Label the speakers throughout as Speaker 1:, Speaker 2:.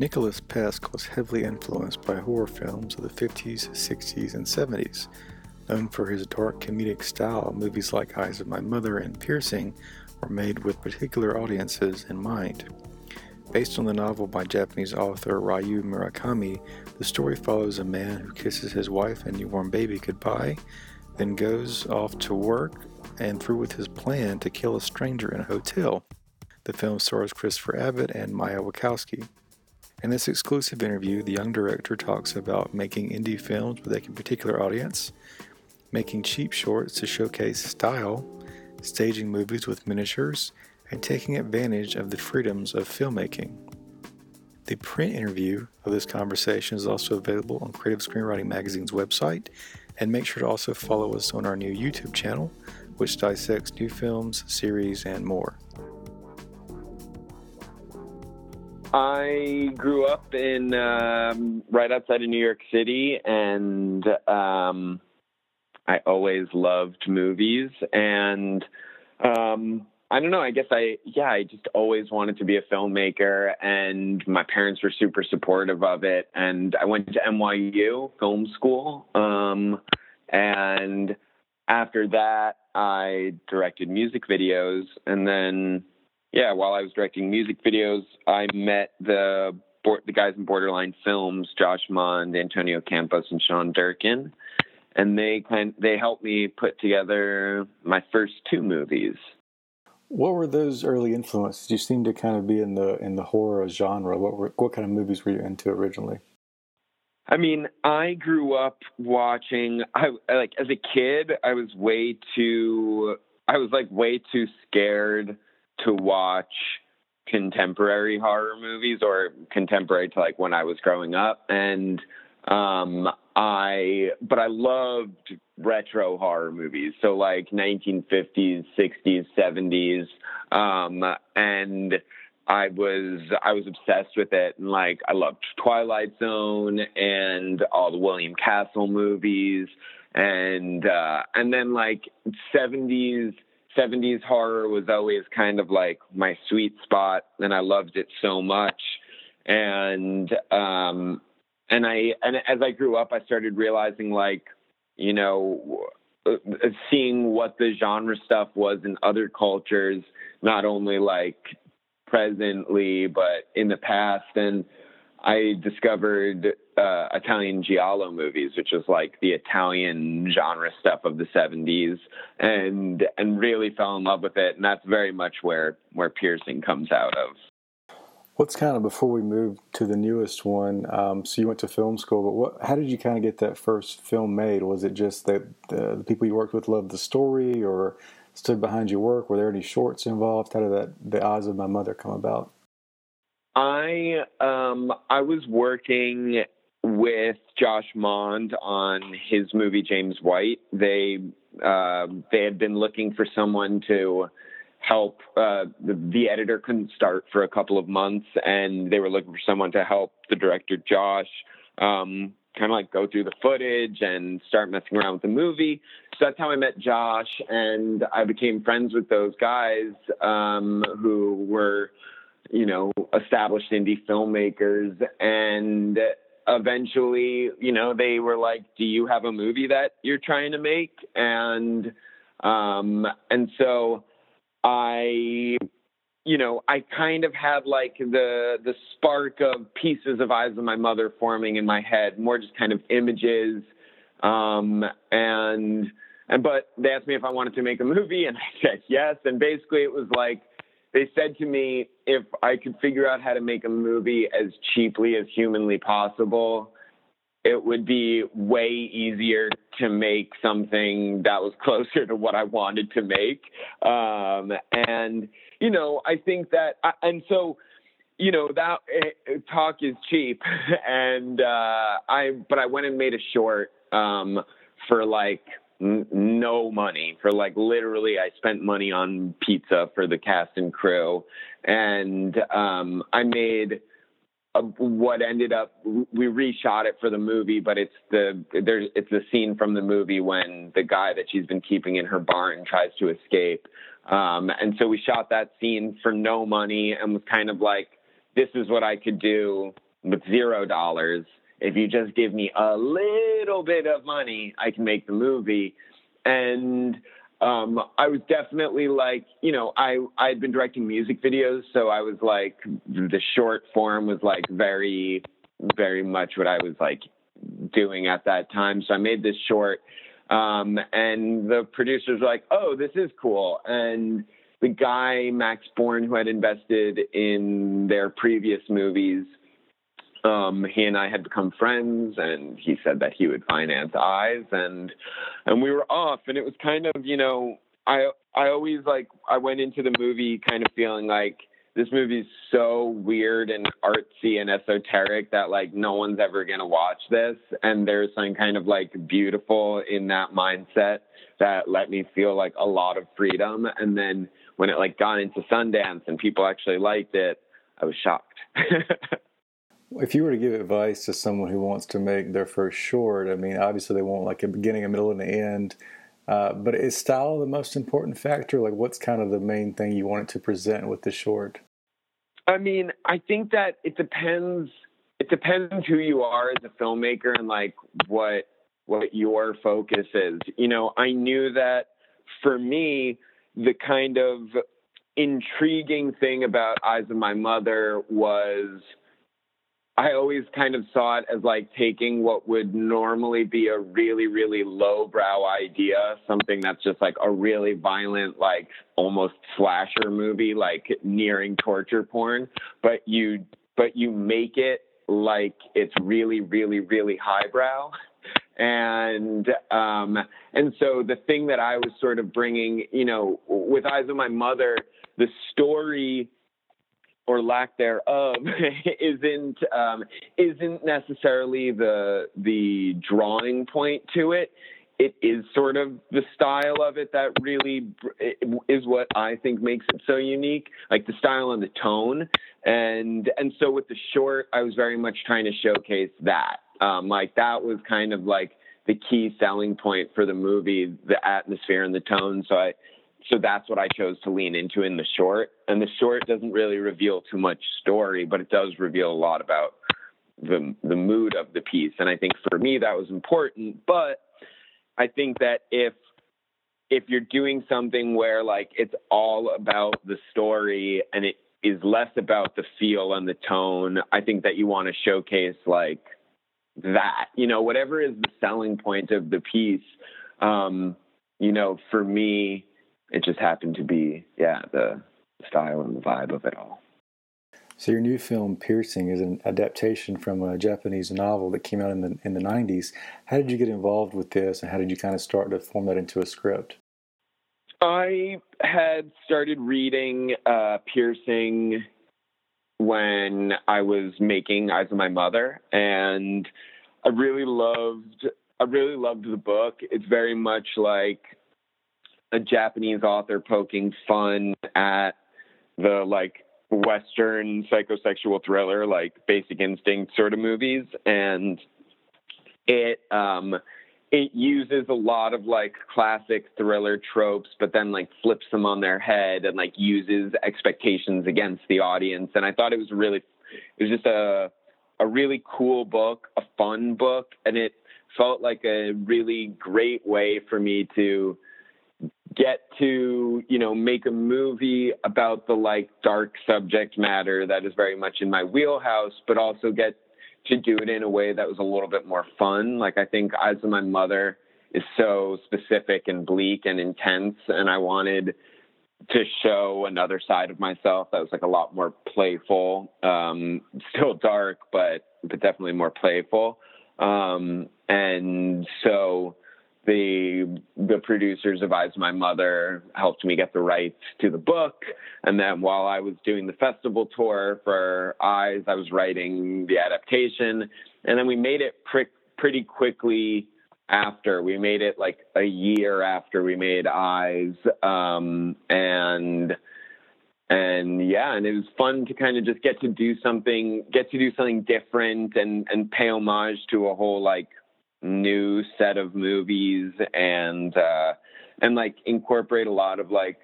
Speaker 1: Nicolas Pesce was heavily influenced by horror films of the 50s, 60s, and 70s. Known for his dark comedic style, movies like Eyes of My Mother and Piercing were made with particular audiences in mind. Based on the novel by Japanese author Ryu Murakami, the story follows a man who kisses his wife and newborn baby goodbye, then goes off to work and through with his plan to kill a stranger in a hotel. The film stars Christopher Abbott and Mia Wasikowska. In this exclusive interview, the young director talks about making indie films with a particular audience, making cheap shorts to showcase style, staging movies with miniatures, and taking advantage of the freedoms of filmmaking. The print interview of this conversation is also available on Creative Screenwriting Magazine's website, and make sure to also follow us on our new YouTube channel, which dissects new films, series, and more.
Speaker 2: I grew up in um, right outside of New York City, and um, I always loved movies. And um, I don't know. I guess I yeah. I just always wanted to be a filmmaker, and my parents were super supportive of it. And I went to NYU film school, um, and after that, I directed music videos, and then yeah, while I was directing music videos, I met the the guys in Borderline Films, Josh Mond, Antonio Campos, and Sean Durkin, and they kind they helped me put together my first two movies.
Speaker 1: What were those early influences? You seem to kind of be in the in the horror genre. What were what kind of movies were you into originally?
Speaker 2: I mean, I grew up watching. I like as a kid, I was way too. I was like way too scared to watch contemporary horror movies or contemporary to like when I was growing up. And um I but I loved retro horror movies. So like 1950s 60s 70s um and I was I was obsessed with it. And like I loved Twilight Zone and all the William Castle movies. And uh and then like 70s 70s horror was always kind of like my sweet spot and I loved it so much. And um and I and as I grew up I started realizing like you know seeing what the genre stuff was in other cultures not only like presently but in the past. And I discovered uh, Italian giallo movies, which is like the Italian genre stuff of the '70s, and and really fell in love with it. And that's very much where where piercing comes out of.
Speaker 1: What's kind of before we move to the newest one? Um, so you went to film school, but what? How did you kind of get that first film made? Was it just that the, the people you worked with loved the story, or stood behind your work? Were there any shorts involved? How did that The Eyes of My Mother come about?
Speaker 2: I um I was working with Josh Mond on his movie James White. They uh, they had been looking for someone to help. Uh, the, the editor couldn't start for a couple of months, and they were looking for someone to help the director Josh. Um, kind of like go through the footage and start messing around with the movie. So that's how I met Josh, and I became friends with those guys um, who were you know, established indie filmmakers. And eventually, you know, they were like, do you have a movie that you're trying to make? And, um, and so I, you know, I kind of had like the the spark of pieces of Eyes of My Mother forming in my head, more just kind of images. Um, and and but they asked me if I wanted to make a movie, and I said yes. And basically, it was like they said to me if I could figure out how to make a movie as cheaply as humanly possible, it would be way easier to make something that was closer to what I wanted to make. Um, and, you know, I think that, and so, you know, that uh, talk is cheap. And, uh, I, but I went and made a short, um, for like, no money. For like literally I spent money on pizza for the cast and crew. And um I made what ended up we reshot it for the movie but it's the there's it's the scene from the movie when the guy that she's been keeping in her barn tries to escape. Um, and so we shot that scene for no money and was kind of like this is what i could do with zero dollars if you just give me a little bit of money i can make the movie and um, I was definitely like, you know, I I had been directing music videos, so I was like, the short form was like very, very much what I was like doing at that time. So I made this short, um, and the producers were like, oh, this is cool, and the guy Max Born who had invested in their previous movies um, he and I had become friends, and he said that he would finance Eyes, and and we were off, and it was kind of you know I I always like I went into the movie kind of feeling like this movie's so weird and artsy and esoteric that like no one's ever gonna watch this, and there's something kind of like beautiful in that mindset that let me feel like a lot of freedom, and then when it like got into Sundance and people actually liked it, I was shocked.
Speaker 1: If you were to give advice to someone who wants to make their first short, I mean, obviously they want like a beginning, a middle, and an end. Uh, but is style the most important factor? Like, what's kind of the main thing you want it to present with the short?
Speaker 2: I mean, I think that it depends. It depends who you are as a filmmaker and like what what your focus is. You know, I knew that for me, the kind of intriguing thing about Eyes of My Mother was I always kind of saw it as like taking what would normally be a really, really lowbrow idea, something that's just like a really violent, like almost slasher movie, like nearing torture porn, but you but you make it like it's really, really, really highbrow. And um, and so the thing that I was sort of bringing, you know, with Eyes of My Mother, the story or lack thereof isn't um, isn't necessarily the the drawing point to it. It is sort of the style of it that really is what I think makes it so unique, like the style and the tone. And and so with the short, I was very much trying to showcase that. Um, like that was kind of like the key selling point for the movie, the atmosphere and the tone. So I so that's what I chose to lean into in the short. And the short doesn't really reveal too much story, but it does reveal a lot about the the mood of the piece. And I think for me that was important. But I think that if if you're doing something where like it's all about the story and it is less about the feel and the tone, I think that you want to showcase like that. You know, whatever is the selling point of the piece. Um, you know, for me, it just happened to be, yeah, the style and the vibe of it all.
Speaker 1: So your new film, Piercing, is an adaptation from a Japanese novel that came out in the in the '90s. How did you get involved with this, and how did you kind of start to form that into a script?
Speaker 2: I had started reading uh, Piercing when I was making Eyes of My Mother, and I really loved. I really loved the book. It's very much like a Japanese author poking fun at the like Western psychosexual thriller, like Basic Instinct sort of movies, and it um, it uses a lot of like classic thriller tropes, but then like flips them on their head and like uses expectations against the audience. And I thought it was really, it was just a a really cool book, a fun book, and it felt like a really great way for me to get to you know make a movie about the like dark subject matter that is very much in my wheelhouse but also get to do it in a way that was a little bit more fun. Like i think eyes of my mother is so specific and bleak and intense and i wanted to show another side of myself that was like a lot more playful um still dark but but definitely more playful. Um and so the the producers of Eyes My Mother helped me get the rights to the book, and then while I was doing the festival tour for Eyes, I was writing the adaptation, and then we made it pre- pretty quickly after. We made it like a year after we made Eyes, um, and and yeah, and it was fun to kind of just get to do something, get to do something different, and and pay homage to a whole like new set of movies and uh and like incorporate a lot of like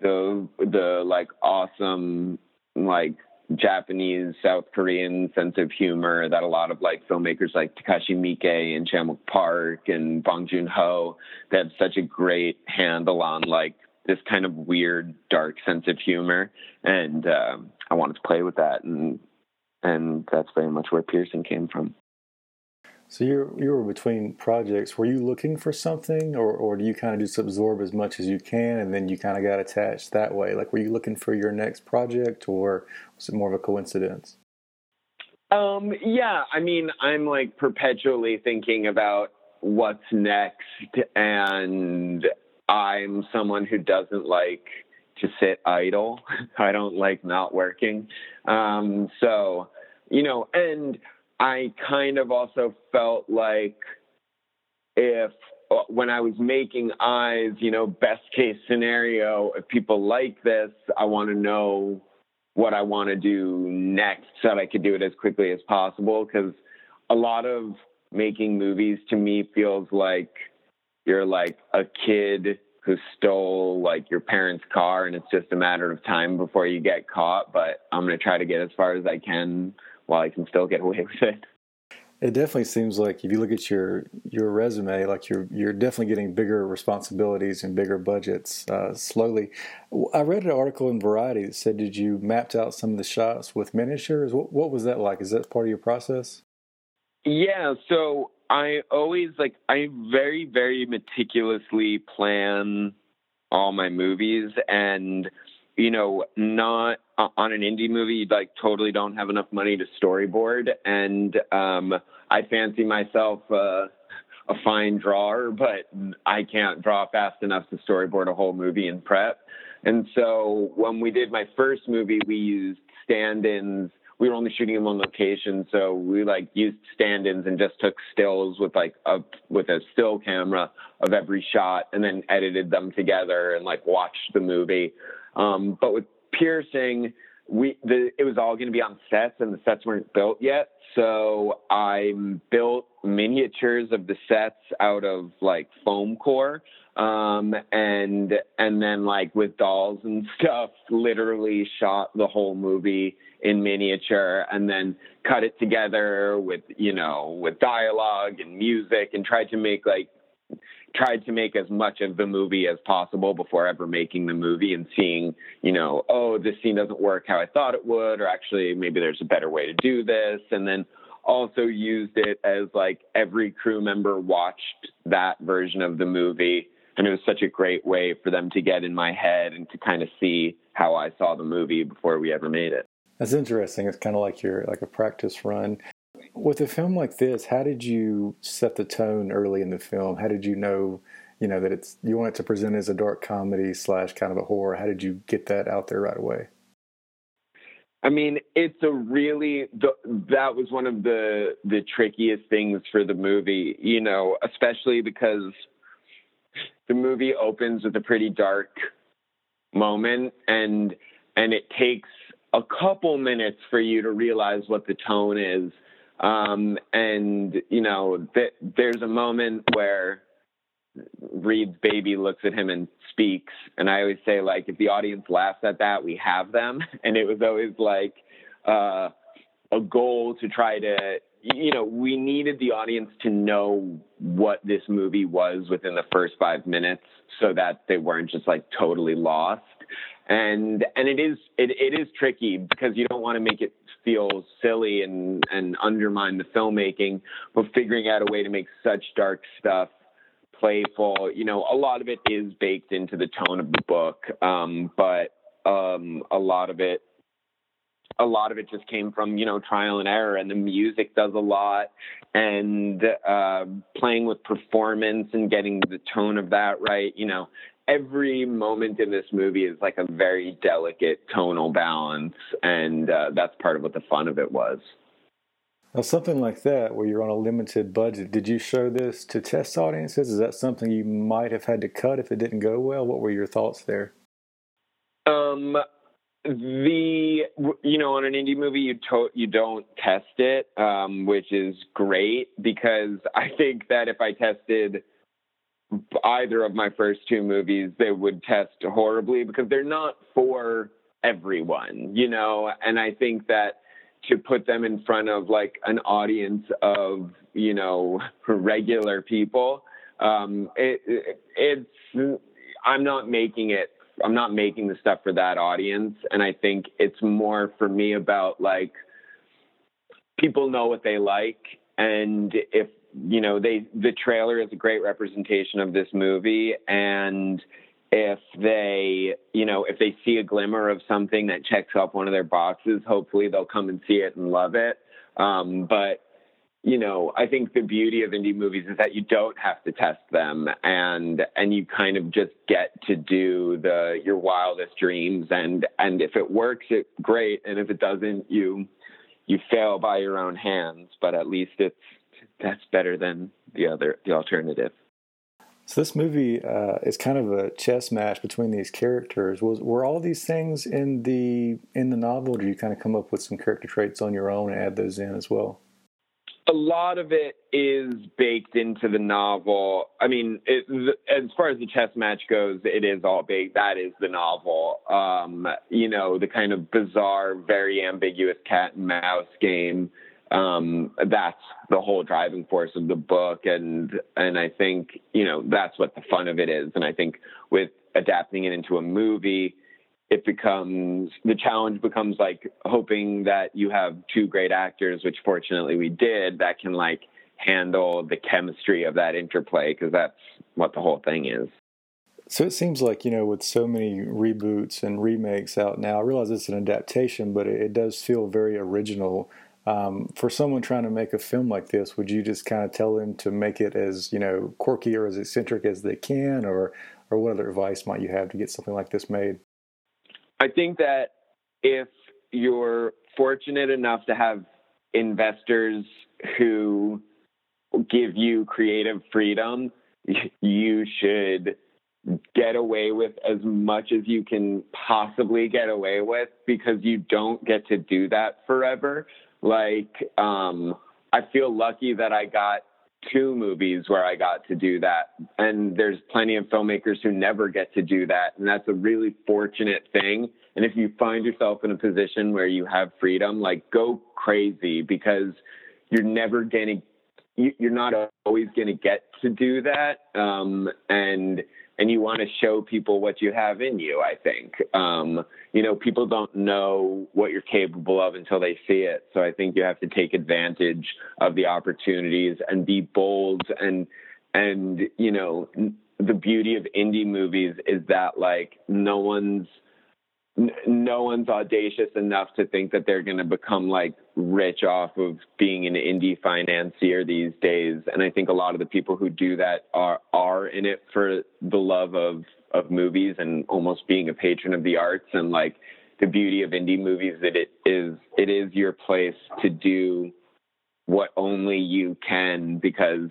Speaker 2: the the like awesome like Japanese South Korean sense of humor that a lot of like filmmakers like Takashi Miike and Chan Park and Bong Joon Ho they have such a great handle on like this kind of weird dark sense of humor and um I wanted to play with that and and that's very much where Piercing came from.
Speaker 1: So you you were between projects. Were you looking for something, or or do you kind of just absorb as much as you can, and then you kind of got attached that way? Like, were you looking for your next project, or was it more of a coincidence?
Speaker 2: Um, yeah, I mean, I'm like perpetually thinking about what's next, and I'm someone who doesn't like to sit idle. I don't like not working. Um, so, you know, and I kind of also felt like if uh, when I was making eyes, you know, best case scenario, if people like this, I want to know what I want to do next so that I could do it as quickly as possible. Because a lot of making movies to me feels like you're like a kid who stole like your parents' car and it's just a matter of time before you get caught. But I'm going to try to get as far as I can while I can still get away with it.
Speaker 1: It definitely seems like if you look at your your resume, like you're you're definitely getting bigger responsibilities and bigger budgets uh, slowly. I read an article in Variety that said, "Did you mapped out some of the shots with miniatures? What, what was that like? Is that part of your process?"
Speaker 2: Yeah, so I always like I very very meticulously plan all my movies and you know, not on an indie movie, like totally don't have enough money to storyboard. And um, I fancy myself uh, a fine drawer, but I can't draw fast enough to storyboard a whole movie in prep. And so when we did my first movie, we used stand-ins. We were only shooting them on location, so we like used stand-ins and just took stills with like a with a still camera of every shot, and then edited them together and like watched the movie. Um, but with piercing, we the, it was all going to be on sets, and the sets weren't built yet. So I built miniatures of the sets out of like foam core, um, and and then like with dolls and stuff, literally shot the whole movie in miniature, and then cut it together with you know with dialogue and music, and tried to make like tried to make as much of the movie as possible before ever making the movie and seeing, you know, oh, this scene doesn't work how I thought it would, or actually maybe there's a better way to do this. And then also used it as like every crew member watched that version of the movie. And it was such a great way for them to get in my head and to kind of see how I saw the movie before we ever made it.
Speaker 1: That's interesting. It's kind of like your like a practice run. With a film like this, how did you set the tone early in the film? How did you know, you know, that it's you want it to present as a dark comedy slash kind of a horror? How did you get that out there right away?
Speaker 2: I mean, it's a really the, that was one of the the trickiest things for the movie, you know, especially because the movie opens with a pretty dark moment and and it takes a couple minutes for you to realize what the tone is um, and you know, th- there's a moment where Reed's baby looks at him and speaks, and I always say like, if the audience laughs at that, we have them. And it was always like uh, a goal to try to you know, we needed the audience to know what this movie was within the first five minutes so that they weren't just like totally lost. And and it is it, it is tricky because you don't want to make it feel silly and, and undermine the filmmaking, but figuring out a way to make such dark stuff playful. You know, a lot of it is baked into the tone of the book, um, but um, a lot of it a lot of it just came from you know trial and error and the music does a lot and uh, playing with performance and getting the tone of that right you know every moment in this movie is like a very delicate tonal balance and uh, that's part of what the fun of it was.
Speaker 1: Now something like that where you're on a limited budget did you show this to test audiences? Is that something you might have had to cut if it didn't go well? What were your thoughts there?
Speaker 2: Um the you know on an indie movie you to, you don't test it um, which is great because i think that if i tested either of my first two movies they would test horribly because they're not for everyone you know and i think that to put them in front of like an audience of you know regular people um, it, it, it's i'm not making it I'm not making the stuff for that audience. And I think it's more for me about like people know what they like. And if, you know, they, the trailer is a great representation of this movie. And if they, you know, if they see a glimmer of something that checks off one of their boxes, hopefully they'll come and see it and love it. Um, but you know, I think the beauty of indie movies is that you don't have to test them and and you kind of just get to do the your wildest dreams and and if it works it great and if it doesn't you you fail by your own hands but at least it's that's better than the other the alternative.
Speaker 1: So this movie uh, is kind of a chess match between these characters. Was were all these things in the in the novel? Or did you kind of come up with some character traits on your own and add those in as well?
Speaker 2: a lot of it is baked into the novel. I mean, it, as far as the chess match goes, it is all baked. That is the novel. Um, you know, the kind of bizarre, very ambiguous cat and mouse game. Um, that's the whole driving force of the book, and and I think you know that's what the fun of it is. And I think with adapting it into a movie, it becomes the challenge becomes like hoping that you have two great actors, which fortunately we did, that can like handle the chemistry of that interplay because that's what the whole thing is.
Speaker 1: So it seems like, you know, with so many reboots and remakes out now, I realize it's an adaptation, but it, it does feel very original. Um, for someone trying to make a film like this, would you just kind of tell them to make it as, you know, quirky or as eccentric as they can, or, or what other advice might you have to get something like this made?
Speaker 2: I think that if you're fortunate enough to have investors who give you creative freedom, you should get away with as much as you can possibly get away with because you don't get to do that forever. Like, um, I feel lucky that I got two movies where I got to do that. And there's plenty of filmmakers who never get to do that. And that's a really fortunate thing. And if you find yourself in a position where you have freedom, like go crazy because you're never going to, you're not always going to get to do that. Um, and, and you want to show people what you have in you, I think. Um, you know, people don't know what you're capable of until they see it. So I think you have to take advantage of the opportunities and be bold and, and, you know, the beauty of indie movies is that like no one's no one's audacious enough to think that they're going to become like rich off of being an indie financier these days. And i think a lot of the people who do that are are in it for the love of of movies and almost being a patron of the arts. And like the beauty of indie movies that it is it is your place to do what only you can because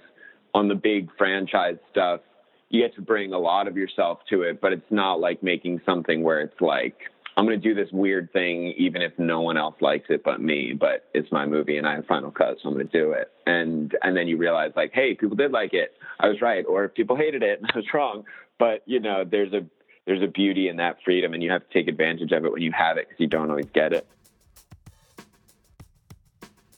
Speaker 2: on the big franchise stuff you get to bring a lot of yourself to it but it's not like making something where it's like I'm going to do this weird thing, even if no one else likes it but me. But it's my movie, and I have final cut, so I'm going to do it. And and then you realize, like, hey, people did like it. I was right, or people hated it, and I was wrong. But you know, there's a there's a beauty in that freedom, and you have to take advantage of it when you have it, because you don't always get it.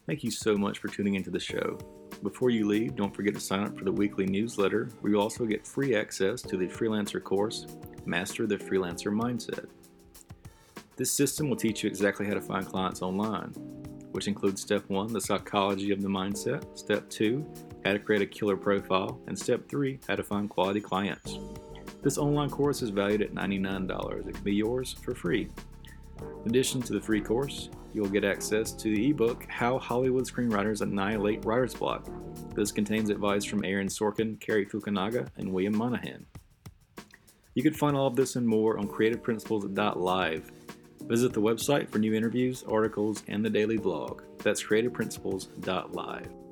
Speaker 3: Thank you so much for tuning into the show. Before you leave, don't forget to sign up for the weekly newsletter where you also get free access to the freelancer course, Master the Freelancer Mindset. This system will teach you exactly how to find clients online, which includes step one, the psychology of the mindset, step two, how to create a killer profile, and step three, how to find quality clients. This online course is valued at $99. It can be yours for free. In addition to the free course, you'll get access to the ebook How Hollywood Screenwriters Annihilate Writer's Block. This contains advice from Aaron Sorkin, Cary Fukunaga, and William Monahan. You can find all of this and more on creativeprinciples.live. Visit the website for new interviews, articles, and the daily blog. That's creativeprinciples.live.